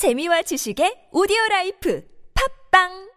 재미와 지식의 오디오 라이프. 팝빵